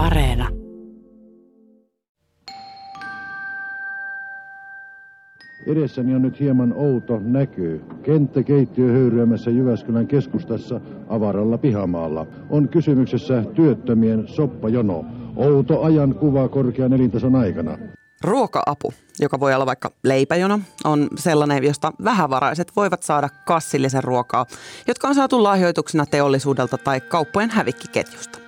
Areena. Edessäni on nyt hieman outo näky. Kenttä keittiö höyryämässä Jyväskylän keskustassa avaralla pihamaalla. On kysymyksessä työttömien soppajono. Outo ajan kuva korkean elintason aikana. Ruoka-apu, joka voi olla vaikka leipäjono, on sellainen, josta vähävaraiset voivat saada kassillisen ruokaa, jotka on saatu lahjoituksena teollisuudelta tai kauppojen hävikkiketjusta.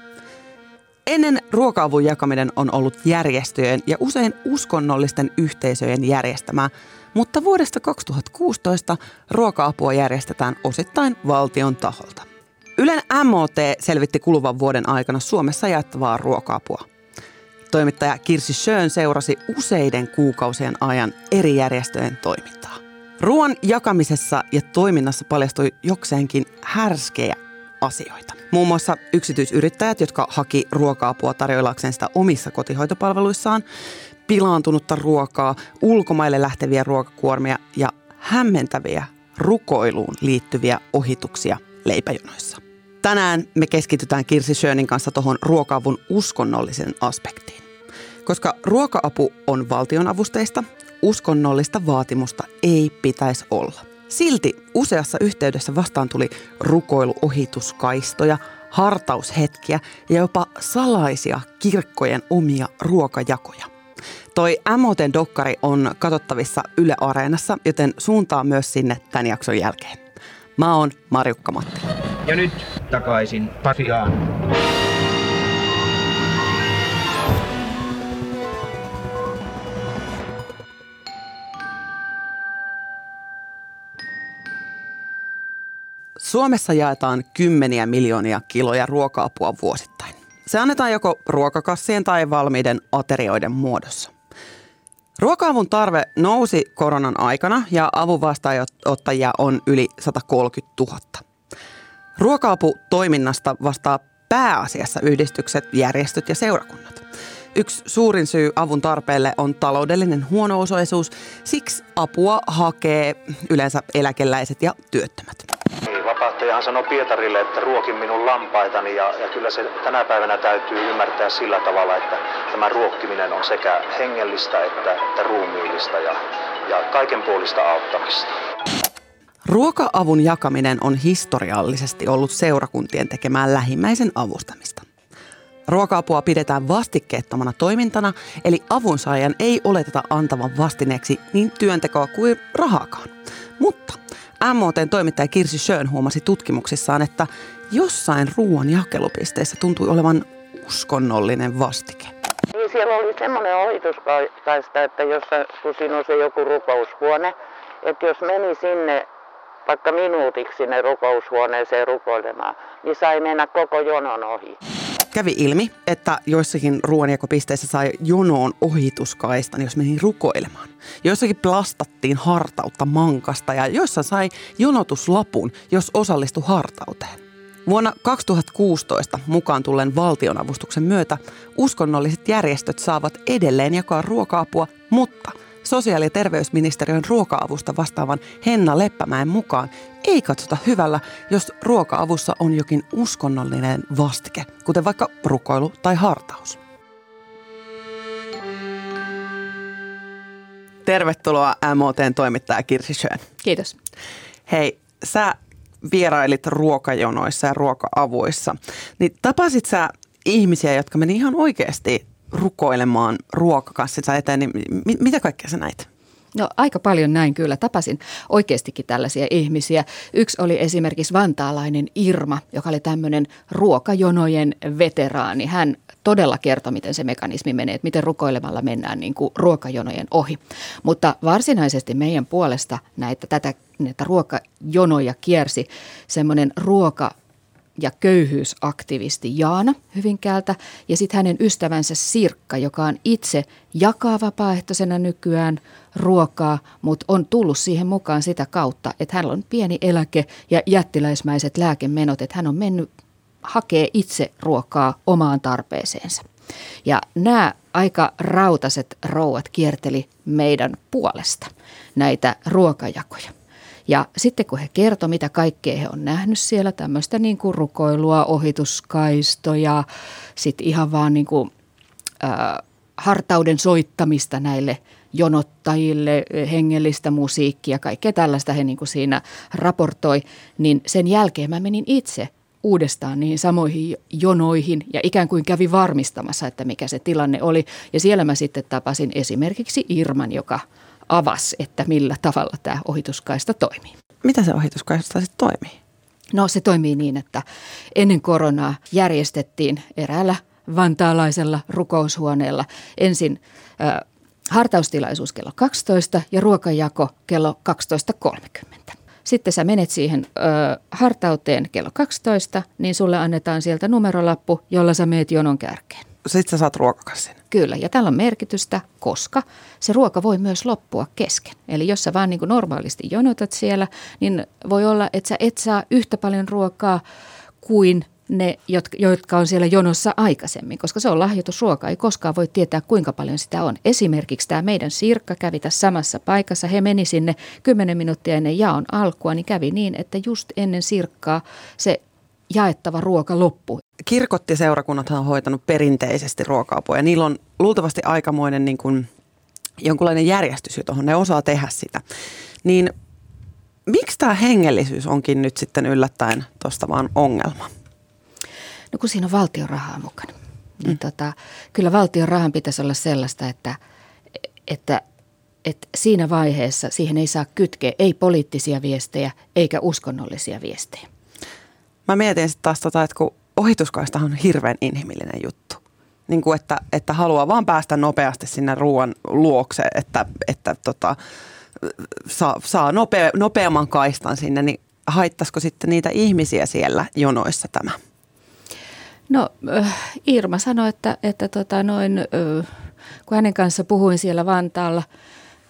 Ennen ruoka-avun jakaminen on ollut järjestöjen ja usein uskonnollisten yhteisöjen järjestämää, mutta vuodesta 2016 ruoka-apua järjestetään osittain valtion taholta. Ylen MOT selvitti kuluvan vuoden aikana Suomessa jaettavaa ruoka-apua. Toimittaja Kirsi Schön seurasi useiden kuukausien ajan eri järjestöjen toimintaa. Ruoan jakamisessa ja toiminnassa paljastui jokseenkin härskejä asioita. Muun muassa yksityisyrittäjät, jotka haki ruoka-apua tarjoillakseen sitä omissa kotihoitopalveluissaan, pilaantunutta ruokaa, ulkomaille lähteviä ruokakuormia ja hämmentäviä rukoiluun liittyviä ohituksia leipäjonoissa. Tänään me keskitytään Kirsi Schönin kanssa tuohon ruoka-avun uskonnollisen aspektiin. Koska ruoka-apu on valtionavusteista, uskonnollista vaatimusta ei pitäisi olla. Silti useassa yhteydessä vastaan tuli rukoiluohituskaistoja, hartaushetkiä ja jopa salaisia kirkkojen omia ruokajakoja. Toi MOTn dokkari on katsottavissa Yle Areenassa, joten suuntaa myös sinne tämän jakson jälkeen. Mä oon Marjukka Mattila. Ja nyt takaisin Pasiaan. Suomessa jaetaan kymmeniä miljoonia kiloja ruoka-apua vuosittain. Se annetaan joko ruokakassien tai valmiiden aterioiden muodossa. Ruoka-avun tarve nousi koronan aikana ja avun vastaanottajia on yli 130 000. Ruoka-apu toiminnasta vastaa pääasiassa yhdistykset, järjestöt ja seurakunnat. Yksi suurin syy avun tarpeelle on taloudellinen huono-osaisuus, siksi apua hakee yleensä eläkeläiset ja työttömät. Vapaattajahan sanoi Pietarille, että ruokin minun lampaitani ja, ja kyllä se tänä päivänä täytyy ymmärtää sillä tavalla, että tämä ruokkiminen on sekä hengellistä että, että ruumiillista ja, ja kaikenpuolista auttamista. Ruoka-avun jakaminen on historiallisesti ollut seurakuntien tekemään lähimmäisen avustamista. Ruoka-apua pidetään vastikkeettomana toimintana, eli avunsaajan ei oleteta antavan vastineeksi niin työntekoa kuin rahaakaan. Mutta MOTn toimittaja Kirsi Schön huomasi tutkimuksissaan, että jossain ruoan jakelupisteissä tuntui olevan uskonnollinen vastike. Niin siellä oli semmoinen ohituskaista, että jos kun siinä on se joku rukoushuone, että jos meni sinne vaikka minuutiksi sinne rukoushuoneeseen rukoilemaan, niin sai mennä koko jonon ohi. Kävi ilmi, että joissakin ruoanjakopisteissä sai jonoon ohituskaistan, jos meni rukoilemaan. Joissakin plastattiin hartautta mankasta ja joissa sai jonotuslapun, jos osallistui hartauteen. Vuonna 2016 mukaan tulleen valtionavustuksen myötä uskonnolliset järjestöt saavat edelleen jakaa ruoka-apua, mutta – sosiaali- ja terveysministeriön ruoka-avusta vastaavan Henna Leppämäen mukaan ei katsota hyvällä, jos ruoka-avussa on jokin uskonnollinen vastike, kuten vaikka rukoilu tai hartaus. Tervetuloa MOTn toimittaja Kirsi Schön. Kiitos. Hei, sä vierailit ruokajonoissa ja ruoka-avuissa. Niin tapasit sä ihmisiä, jotka meni ihan oikeasti rukoilemaan ruokakassissa eteen, niin mitä kaikkea sä näit? No aika paljon näin kyllä. Tapasin oikeastikin tällaisia ihmisiä. Yksi oli esimerkiksi vantaalainen Irma, joka oli tämmöinen ruokajonojen veteraani. Hän todella kertoi, miten se mekanismi menee, että miten rukoilemalla mennään niin kuin ruokajonojen ohi. Mutta varsinaisesti meidän puolesta näitä, tätä, näitä ruokajonoja kiersi semmoinen ruoka ja köyhyysaktivisti Jaana Hyvinkäältä ja sitten hänen ystävänsä Sirkka, joka on itse jakaa vapaaehtoisena nykyään ruokaa, mutta on tullut siihen mukaan sitä kautta, että hän on pieni eläke ja jättiläismäiset lääkemenot, että hän on mennyt hakee itse ruokaa omaan tarpeeseensa. Ja nämä aika rautaset rouvat kierteli meidän puolesta näitä ruokajakoja. Ja sitten kun he kertovat, mitä kaikkea he on nähnyt siellä, tämmöistä niin kuin rukoilua, ohituskaistoja, sitten ihan vaan niin kuin, äh, hartauden soittamista näille jonottajille, hengellistä musiikkia, kaikkea tällaista he niin kuin siinä raportoi, niin sen jälkeen mä menin itse uudestaan niihin samoihin jonoihin ja ikään kuin kävi varmistamassa, että mikä se tilanne oli. Ja siellä mä sitten tapasin esimerkiksi Irman, joka avasi, että millä tavalla tämä ohituskaista toimii. Mitä se ohituskaista sitten toimii? No se toimii niin, että ennen koronaa järjestettiin eräällä vantaalaisella rukoushuoneella ensin äh, hartaustilaisuus kello 12 ja ruokajako kello 12.30. Sitten sä menet siihen ö, hartauteen kello 12, niin sulle annetaan sieltä numerolappu, jolla sä meet jonon kärkeen. Sitten sä saat ruokakassin. Kyllä, ja tällä on merkitystä, koska se ruoka voi myös loppua kesken. Eli jos sä vaan niin kuin normaalisti jonotat siellä, niin voi olla, että sä et saa yhtä paljon ruokaa kuin ne, jotka on siellä jonossa aikaisemmin, koska se on lahjoitusruoka. Ei koskaan voi tietää, kuinka paljon sitä on. Esimerkiksi tämä meidän Sirkka kävi tässä samassa paikassa. He meni sinne 10 minuuttia ennen jaon alkua, niin kävi niin, että just ennen Sirkkaa se jaettava ruoka loppu. Kirkot ja seurakunnat on hoitanut perinteisesti ruoka-apua ja niillä on luultavasti aikamoinen niin kuin, jonkunlainen järjestys, johon ne osaa tehdä sitä. Niin miksi tämä hengellisyys onkin nyt sitten yllättäen tuosta vaan ongelma? No kun siinä on valtion rahaa mukana. Niin mm. tota, kyllä valtion rahan pitäisi olla sellaista, että, että, että siinä vaiheessa siihen ei saa kytkeä ei poliittisia viestejä eikä uskonnollisia viestejä. Mä mietin sitten taas tota, että kun ohituskaista on hirveän inhimillinen juttu. Niin kuin että, että haluaa vaan päästä nopeasti sinne ruoan luokse, että, että tota, saa, saa nopea, nopeamman kaistan sinne, niin haittaisiko sitten niitä ihmisiä siellä jonoissa tämä? No äh, Irma sanoi, että, että tota noin, äh, kun hänen kanssa puhuin siellä Vantaalla,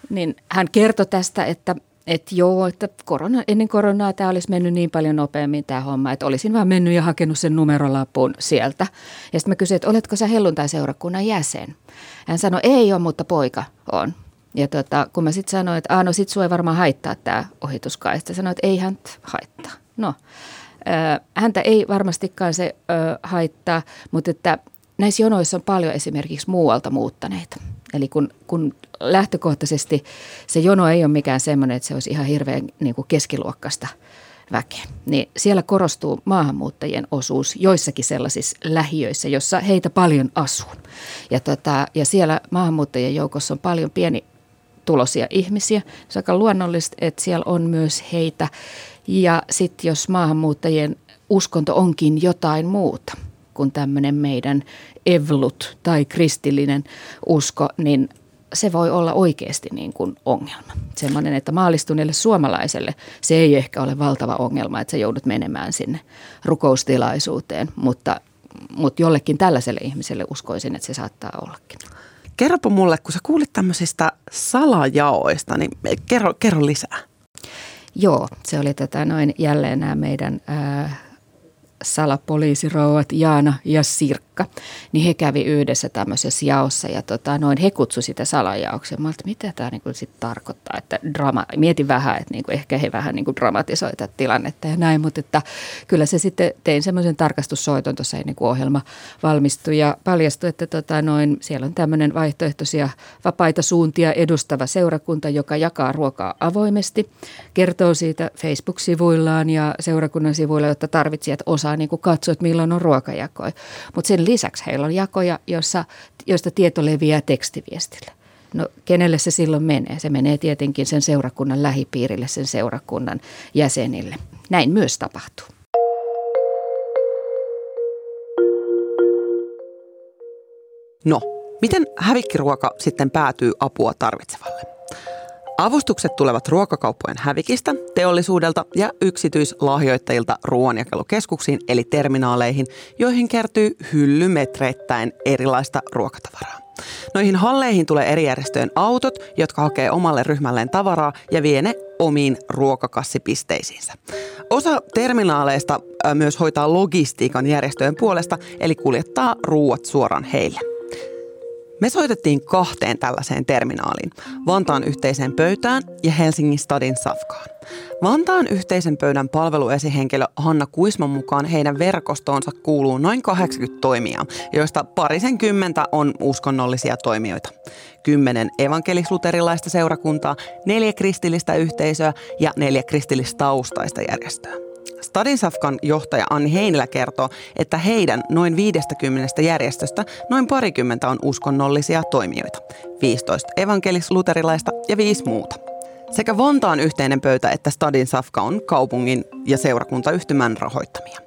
niin hän kertoi tästä, että että joo, että korona, ennen koronaa tämä olisi mennyt niin paljon nopeammin tämä homma, että olisin vaan mennyt ja hakenut sen numerolapun sieltä. Ja sitten mä kysyin, että oletko sä helluntai-seurakunnan jäsen? Hän sanoi, ei ole, mutta poika on. Ja tota, kun mä sitten sanoin, että Aano, sit sua ei varmaan haittaa tämä ohituskaista. Sanoin, että ei hän haittaa. No, Häntä ei varmastikaan se haittaa, mutta että näissä jonoissa on paljon esimerkiksi muualta muuttaneita. Eli kun, kun lähtökohtaisesti se jono ei ole mikään semmoinen, että se olisi ihan hirveän niin kuin keskiluokkasta väkeä, niin siellä korostuu maahanmuuttajien osuus joissakin sellaisissa lähiöissä, jossa heitä paljon asuu. Ja, tota, ja siellä maahanmuuttajien joukossa on paljon pieni tulosia ihmisiä. Se on aika luonnollista, että siellä on myös heitä, ja sitten jos maahanmuuttajien uskonto onkin jotain muuta kuin tämmöinen meidän evlut tai kristillinen usko, niin se voi olla oikeasti niin kuin ongelma. Semmoinen, että maalistuneelle suomalaiselle se ei ehkä ole valtava ongelma, että sä joudut menemään sinne rukoustilaisuuteen, mutta, mutta jollekin tällaiselle ihmiselle uskoisin, että se saattaa ollakin. Kerropa mulle, kun sä kuulit tämmöisistä salajaoista, niin kerro, kerro lisää. Joo, se oli tätä noin jälleen nämä meidän ää, salapoliisirouvat Jaana ja Sirkka, niin he kävi yhdessä tämmöisessä jaossa ja tota, noin he kutsu sitä salajaoksi. Mä että mitä tämä niinku sitten tarkoittaa, että drama, mietin vähän, että niinku ehkä he vähän niinku dramatisoi tätä tilannetta ja näin, mutta että kyllä se sitten tein semmoisen tarkastussoiton tuossa ennen kuin ohjelma valmistui ja paljastui, että tota, noin, siellä on tämmöinen vaihtoehtoisia vapaita suuntia edustava seurakunta, joka jakaa ruokaa avoimesti, kertoo siitä Facebook-sivuillaan ja seurakunnan sivuilla, jotta tarvitsijat osaa saa niin kuin katsoa, että milloin on ruokajakoja. Mutta sen lisäksi heillä on jakoja, jossa, joista tieto leviää tekstiviestillä. No kenelle se silloin menee? Se menee tietenkin sen seurakunnan lähipiirille, sen seurakunnan jäsenille. Näin myös tapahtuu. No, miten hävikkiruoka sitten päätyy apua tarvitsevalle? Avustukset tulevat ruokakauppojen hävikistä, teollisuudelta ja yksityislahjoittajilta ruoanjakelukeskuksiin eli terminaaleihin, joihin kertyy hyllymetreittäin erilaista ruokatavaraa. Noihin halleihin tulee eri järjestöjen autot, jotka hakee omalle ryhmälleen tavaraa ja vie ne omiin ruokakassipisteisiinsä. Osa terminaaleista myös hoitaa logistiikan järjestöjen puolesta, eli kuljettaa ruuat suoraan heille. Me soitettiin kahteen tällaiseen terminaaliin, Vantaan yhteiseen pöytään ja Helsingin Stadin Safkaan. Vantaan yhteisen pöydän palveluesihenkilö Hanna Kuisman mukaan heidän verkostoonsa kuuluu noin 80 toimijaa, joista parisen kymmentä on uskonnollisia toimijoita. Kymmenen evankelisluterilaista seurakuntaa, neljä kristillistä yhteisöä ja neljä kristillistaustaista järjestöä. Stadin Safkan johtaja Anni Heinilä kertoo, että heidän noin 50 järjestöstä noin parikymmentä on uskonnollisia toimijoita. 15 evankelis-luterilaista ja viisi muuta. Sekä Vantaan yhteinen pöytä että Stadin Safka on kaupungin ja seurakuntayhtymän rahoittamia.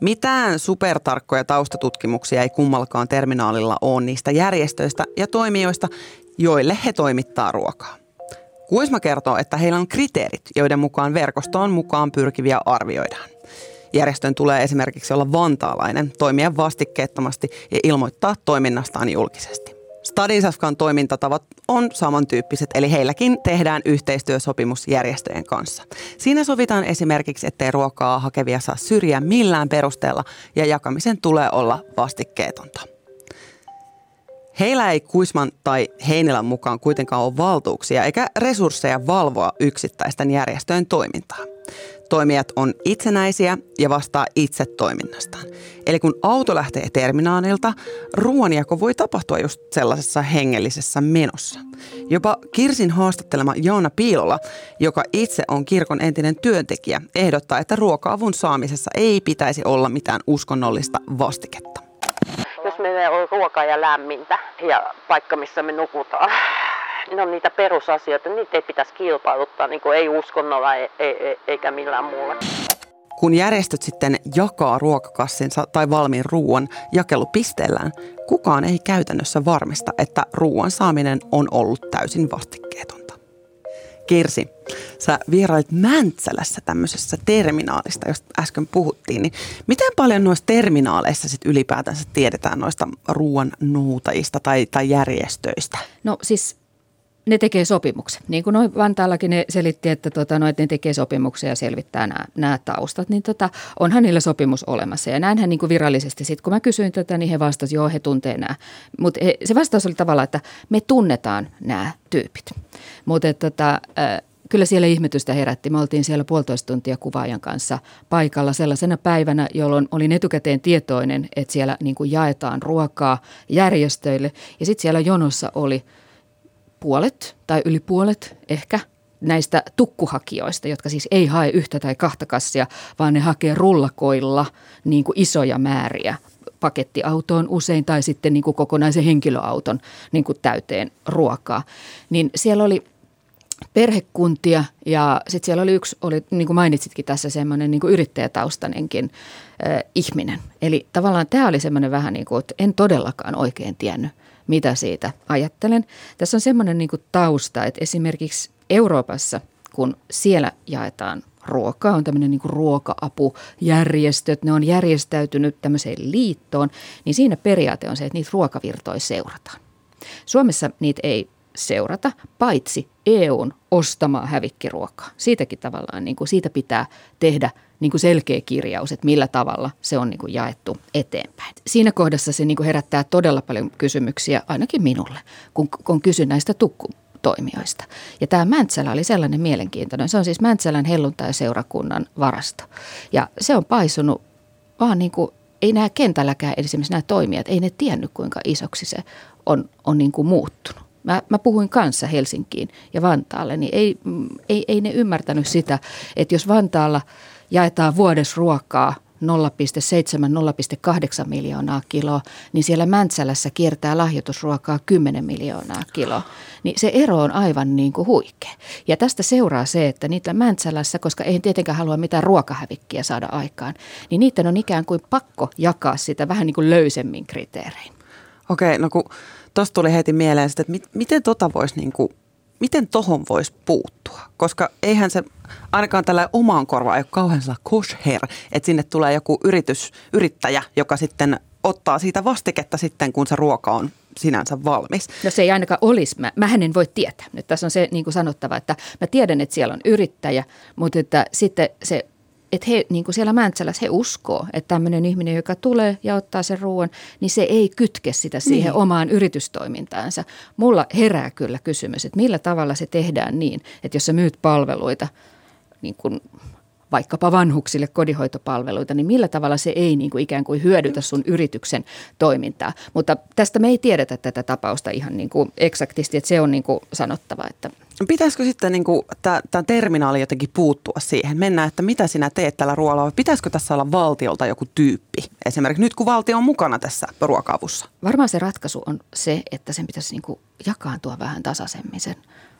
Mitään supertarkkoja taustatutkimuksia ei kummallakaan terminaalilla ole niistä järjestöistä ja toimijoista, joille he toimittaa ruokaa. Kuisma kertoo, että heillä on kriteerit, joiden mukaan verkostoon mukaan pyrkiviä arvioidaan. Järjestön tulee esimerkiksi olla vantaalainen, toimia vastikkeettomasti ja ilmoittaa toiminnastaan julkisesti. Stadinsafkan toimintatavat on samantyyppiset, eli heilläkin tehdään yhteistyösopimus järjestöjen kanssa. Siinä sovitaan esimerkiksi, ettei ruokaa hakevia saa syrjiä millään perusteella ja jakamisen tulee olla vastikkeetonta. Heillä ei Kuisman tai Heinilän mukaan kuitenkaan ole valtuuksia eikä resursseja valvoa yksittäisten järjestöjen toimintaa. Toimijat on itsenäisiä ja vastaa itse toiminnastaan. Eli kun auto lähtee terminaalilta, ruoanjako voi tapahtua just sellaisessa hengellisessä menossa. Jopa Kirsin haastattelema Joona Piilola, joka itse on kirkon entinen työntekijä, ehdottaa, että ruoka-avun saamisessa ei pitäisi olla mitään uskonnollista vastiketta jos meillä on ruokaa ja lämmintä ja paikka, missä me nukutaan. Ne on niitä perusasioita, niitä ei pitäisi kilpailuttaa, niin ei uskonnolla e- e- e- eikä millään muulla. Kun järjestöt sitten jakaa ruokakassinsa tai valmiin ruoan jakelupisteellään, kukaan ei käytännössä varmista, että ruoan saaminen on ollut täysin vastikkeeton. Kirsi, sä vierailit Mäntsälässä tämmöisessä terminaalista, josta äsken puhuttiin, niin miten paljon noista terminaaleissa sit ylipäätänsä tiedetään noista ruoan nuutajista tai, tai järjestöistä? No siis ne tekee sopimuksen. Niin kuin noin Vantaallakin ne selitti, että, tota, no, että ne tekee sopimuksia ja selvittää nämä, nämä taustat, niin tota, onhan niillä sopimus olemassa. Ja näinhän niin kuin virallisesti, sitten kun mä kysyin tätä, niin he vastasivat, joo he tuntee nämä. Mutta se vastaus oli tavallaan, että me tunnetaan nämä tyypit. Mutta tota, kyllä siellä ihmetystä herätti. Me oltiin siellä puolitoista tuntia kuvaajan kanssa paikalla sellaisena päivänä, jolloin olin etukäteen tietoinen, että siellä niin kuin jaetaan ruokaa järjestöille. Ja sitten siellä jonossa oli – puolet tai yli puolet ehkä näistä tukkuhakijoista, jotka siis ei hae yhtä tai kahta kassia, vaan ne hakee rullakoilla niin kuin isoja määriä pakettiautoon usein tai sitten niin kuin kokonaisen henkilöauton niin kuin täyteen ruokaa. Niin siellä oli perhekuntia ja sitten siellä oli yksi, oli, niin kuin mainitsitkin tässä, semmoinen niin kuin yrittäjätaustanenkin äh, ihminen. Eli tavallaan tämä oli semmoinen vähän niin kuin, että en todellakaan oikein tiennyt – mitä siitä ajattelen. Tässä on semmoinen niin tausta, että esimerkiksi Euroopassa, kun siellä jaetaan ruokaa, on tämmöinen niin ruoka-apujärjestöt, ne on järjestäytynyt tämmöiseen liittoon, niin siinä periaate on se, että niitä ruokavirtoja seurataan. Suomessa niitä ei seurata, paitsi EUn ostamaa hävikkiruokaa. Siitäkin tavallaan, niin kuin siitä pitää tehdä niin kuin selkeä kirjaus, että millä tavalla se on niin kuin jaettu eteenpäin. Siinä kohdassa se niin kuin herättää todella paljon kysymyksiä, ainakin minulle, kun, kun kysyn näistä tukku, toimijoista. Ja tämä Mäntsälä oli sellainen mielenkiintoinen. Se on siis Mäntsälän helluntai-seurakunnan varasto. Ja se on paisunut vaan niin kuin, ei nämä kentälläkään, esimerkiksi nämä toimijat, ei ne tiennyt kuinka isoksi se on, on niin kuin muuttunut. Mä, mä puhuin kanssa Helsinkiin ja Vantaalle, niin ei, ei, ei ne ymmärtänyt sitä, että jos Vantaalla jaetaan vuodessa ruokaa 0,7-0,8 miljoonaa kiloa, niin siellä Mäntsälässä kiertää lahjoitusruokaa 10 miljoonaa kiloa. Niin se ero on aivan niin kuin huikea. Ja tästä seuraa se, että niitä Mäntsälässä, koska ei tietenkään halua mitään ruokahävikkiä saada aikaan, niin niiden on ikään kuin pakko jakaa sitä vähän niin kuin löysemmin kriteerein. Okei, no kun tuosta tuli heti mieleen, että mit, miten tota voisi niin kuin, miten tohon voisi puuttua? Koska eihän se ainakaan tällä omaan korvaan ei ole kauhean kosher, että sinne tulee joku yritys, yrittäjä, joka sitten ottaa siitä vastiketta sitten, kun se ruoka on sinänsä valmis. No se ei ainakaan olisi. Mä, mähän en voi tietää. Nyt tässä on se niin kuin sanottava, että mä tiedän, että siellä on yrittäjä, mutta että sitten se että he niin kuin siellä Mäntsälässä he uskoo, että tämmöinen ihminen, joka tulee ja ottaa sen ruoan, niin se ei kytke sitä siihen niin. omaan yritystoimintaansa. Mulla herää kyllä kysymys, että millä tavalla se tehdään niin, että jos sä myyt palveluita niin kuin vaikkapa vanhuksille kodinhoitopalveluita, niin millä tavalla se ei niin kuin ikään kuin hyödytä sun yrityksen toimintaa. Mutta tästä me ei tiedetä tätä tapausta ihan niin kuin eksaktisti, että se on niin kuin sanottava. Että Pitäisikö sitten niin tämä terminaali jotenkin puuttua siihen? Mennään, että mitä sinä teet tällä ruoalla pitäisikö tässä olla valtiolta joku tyyppi? Esimerkiksi nyt kun valtio on mukana tässä ruokaavussa. Varmaan se ratkaisu on se, että sen pitäisi niin kuin jakaantua vähän tasaisemmin sen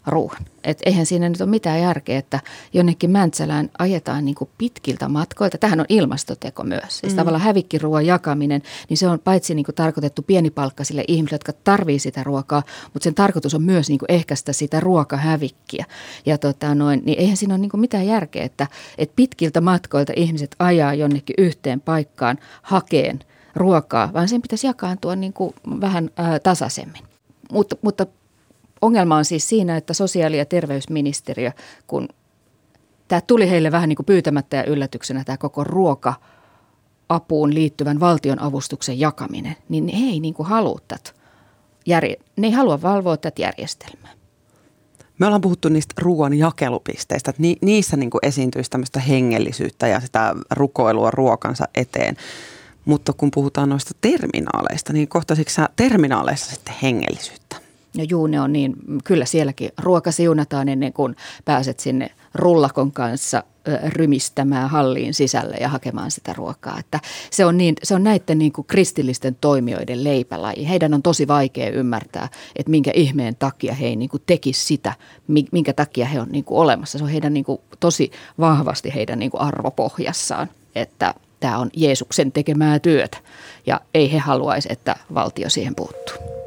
ruoan. Et eihän siinä nyt ole mitään järkeä, että jonnekin Mäntsälään ajetaan niin kuin pitkiltä matkoilta. Tähän on ilmastoteko myös. Siis mm. tavallaan hävikkiruoan jakaminen, niin se on paitsi niin kuin tarkoitettu pienipalkkaisille ihmisille, jotka tarvii sitä ruokaa, mutta sen tarkoitus on myös niin kuin ehkäistä sitä ruokahävikkiä. Ja tota noin, niin eihän siinä ole niin kuin mitään järkeä, että, että pitkiltä matkoilta ihmiset ajaa jonnekin yhteen paikkaan hakeen ruokaa, vaan sen pitäisi jakaantua niin kuin vähän ää, tasaisemmin. Mutta, mutta ongelma on siis siinä, että sosiaali- ja terveysministeriö, kun tämä tuli heille vähän niin kuin pyytämättä ja yllätyksenä tämä koko ruoka apuun liittyvän valtion avustuksen jakaminen, niin ne ei niin kuin halua tätä. Järje- ne ei halua valvoa tätä järjestelmää. Me ollaan puhuttu niistä ruoan jakelupisteistä, että ni, niissä niin kuin esiintyisi tämmöistä hengellisyyttä ja sitä rukoilua ruokansa eteen. Mutta kun puhutaan noista terminaaleista, niin kohtasitko sä terminaaleissa sitten hengellisyyttä? Ja juu, ne on niin, kyllä sielläkin ruoka siunataan ennen kuin pääset sinne rullakon kanssa rymistämään halliin sisälle ja hakemaan sitä ruokaa. Että se, on niin, se on näiden niin kuin kristillisten toimijoiden leipälaji. Heidän on tosi vaikea ymmärtää, että minkä ihmeen takia he ei niin kuin tekisi sitä, minkä takia he on niin kuin olemassa. Se on heidän niin kuin, tosi vahvasti heidän niin kuin arvopohjassaan, että tämä on Jeesuksen tekemää työtä ja ei he haluaisi, että valtio siihen puuttuu.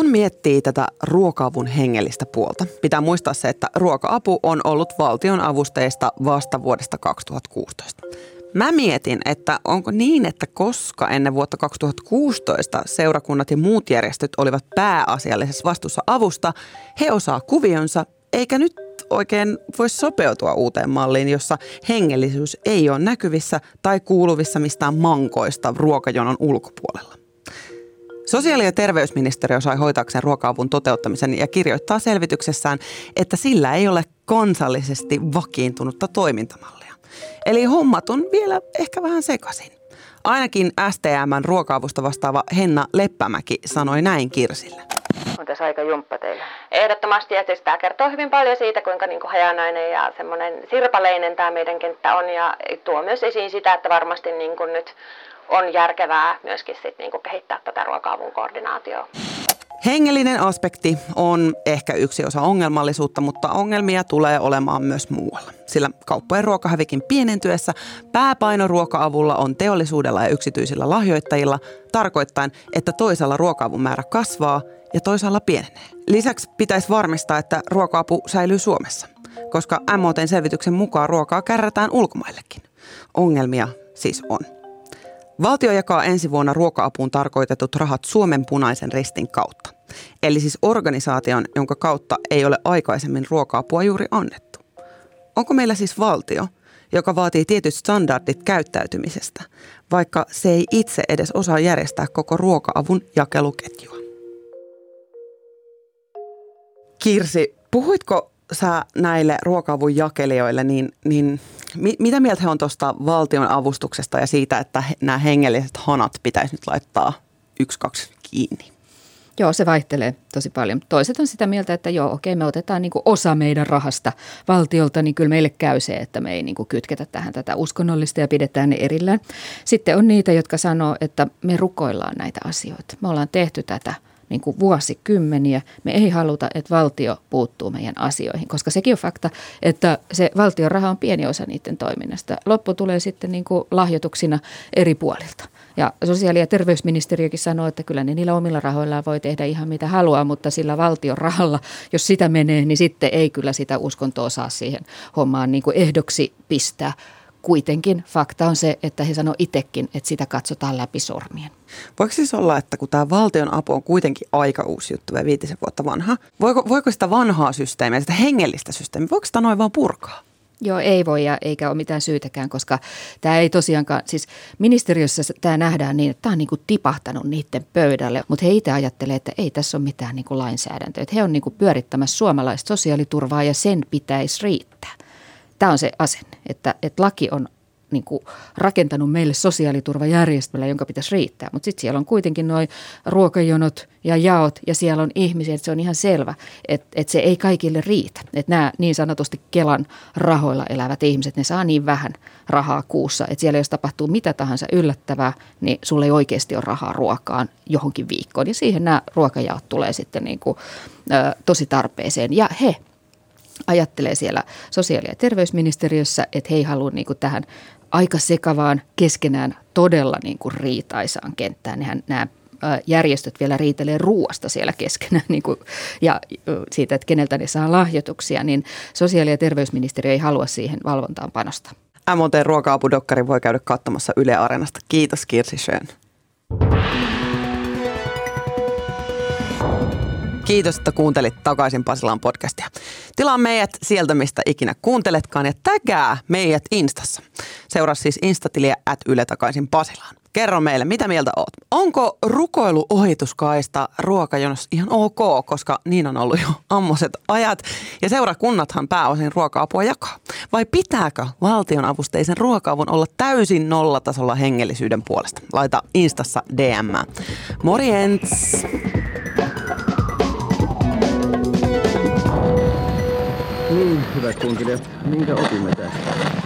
Kun miettii tätä ruokaavun hengellistä puolta, pitää muistaa se, että ruoka-apu on ollut valtion avusteista vasta vuodesta 2016. Mä mietin, että onko niin, että koska ennen vuotta 2016 seurakunnat ja muut järjestöt olivat pääasiallisessa vastuussa avusta, he osaa kuvionsa, eikä nyt oikein voi sopeutua uuteen malliin, jossa hengellisyys ei ole näkyvissä tai kuuluvissa mistään mankoista ruokajonon ulkopuolella. Sosiaali- ja terveysministeriö sai hoitaakseen ruoka-avun toteuttamisen ja kirjoittaa selvityksessään, että sillä ei ole kansallisesti vakiintunutta toimintamallia. Eli hommat on vielä ehkä vähän sekaisin. Ainakin STMn ruoka-avusta vastaava Henna Leppämäki sanoi näin Kirsille. On tässä aika jumppa teillä. Ehdottomasti, ja siis tämä kertoo hyvin paljon siitä, kuinka niin kuin hajanainen ja semmoinen sirpaleinen tämä meidän kenttä on, ja tuo myös esiin sitä, että varmasti niin kuin nyt on järkevää myöskin sit niinku kehittää tätä ruoka-avun. Hengellinen aspekti on ehkä yksi osa ongelmallisuutta, mutta ongelmia tulee olemaan myös muualla. Sillä kauppojen ruokahävikin pienentyessä pääpaino ruoka-avulla on teollisuudella ja yksityisillä lahjoittajilla, tarkoittaen, että toisella ruoka-avun määrä kasvaa ja toisaalla pienenee. Lisäksi pitäisi varmistaa, että ruoka-apu säilyy Suomessa, koska MOTn selvityksen mukaan ruokaa kärrätään ulkomaillekin. Ongelmia siis on. Valtio jakaa ensi vuonna ruoka-apuun tarkoitetut rahat Suomen punaisen ristin kautta. Eli siis organisaation, jonka kautta ei ole aikaisemmin ruoka-apua juuri annettu. Onko meillä siis valtio, joka vaatii tietyt standardit käyttäytymisestä, vaikka se ei itse edes osaa järjestää koko ruoka-avun jakeluketjua? Kirsi, puhuitko sä näille ruoka-avun jakelijoille, niin, niin mi, mitä mieltä he on tuosta valtion avustuksesta ja siitä, että he, nämä hengelliset hanat pitäisi nyt laittaa yksi, kaksi kiinni? Joo, se vaihtelee tosi paljon. Toiset on sitä mieltä, että joo, okei, me otetaan niin osa meidän rahasta valtiolta, niin kyllä meille käy se, että me ei niin kytketä tähän tätä uskonnollista ja pidetään ne erillään. Sitten on niitä, jotka sanoo, että me rukoillaan näitä asioita. Me ollaan tehty tätä – niin kuin vuosikymmeniä. Me ei haluta, että valtio puuttuu meidän asioihin, koska sekin on fakta, että se valtion raha on pieni osa niiden toiminnasta. Loppu tulee sitten niin kuin lahjoituksina eri puolilta. Ja sosiaali- ja terveysministeriökin sanoo, että kyllä ne niillä omilla rahoillaan voi tehdä ihan mitä haluaa, mutta sillä valtion rahalla, jos sitä menee, niin sitten ei kyllä sitä uskontoa saa siihen hommaan niin kuin ehdoksi pistää kuitenkin fakta on se, että he sanoo itsekin, että sitä katsotaan läpi sormien. Voiko siis olla, että kun tämä valtion apu on kuitenkin aika uusi juttu ja viitisen vuotta vanha, voiko, voiko sitä vanhaa systeemiä, sitä hengellistä systeemiä, voiko sitä noin vaan purkaa? Joo, ei voi ja eikä ole mitään syytäkään, koska tämä ei tosiaankaan, siis ministeriössä tämä nähdään niin, että tämä on niin kuin tipahtanut niiden pöydälle, mutta he itse ajattelee, että ei tässä ole mitään niin kuin lainsäädäntöä, että he on niin kuin pyörittämässä suomalaista sosiaaliturvaa ja sen pitäisi riittää. Tämä on se asenne, että, että laki on niin kuin rakentanut meille sosiaaliturvajärjestelmä, jonka pitäisi riittää. Mutta sitten siellä on kuitenkin noin ruokajonot ja jaot ja siellä on ihmisiä, että se on ihan selvä, että, että se ei kaikille riitä. Että nämä niin sanotusti Kelan rahoilla elävät ihmiset, ne saa niin vähän rahaa kuussa, että siellä jos tapahtuu mitä tahansa yllättävää, niin sulle ei oikeasti ole rahaa ruokaan johonkin viikkoon. Ja siihen nämä ruokajaot tulee sitten niin kuin, ö, tosi tarpeeseen. Ja he ajattelee siellä sosiaali- ja terveysministeriössä, että he ei halua niin tähän aika sekavaan keskenään todella niin kuin riitaisaan kenttään. Nehän nämä järjestöt vielä riitelee ruuasta siellä keskenään niin kuin, ja siitä, että keneltä ne saa lahjoituksia, niin sosiaali- ja terveysministeriö ei halua siihen valvontaan panostaa. MOT ruoka-apudokkari voi käydä katsomassa Yle Areenasta. Kiitos Kirsi Schön. Kiitos, että kuuntelit takaisin Pasilaan podcastia. Tilaa meidät sieltä, mistä ikinä kuunteletkaan ja tägää meidät Instassa. Seuraa siis Instatiliä at Yle takaisin Pasilaan. Kerro meille, mitä mieltä oot? Onko rukoilu ohituskaista ruokajonossa ihan ok, koska niin on ollut jo ammoset ajat ja seurakunnathan pääosin ruoka-apua jakaa? Vai pitääkö valtionavusteisen ruoka-avun olla täysin nollatasolla hengellisyyden puolesta? Laita Instassa DM. Morjens! Hyvät kuuntelijat, minkä opimme tästä?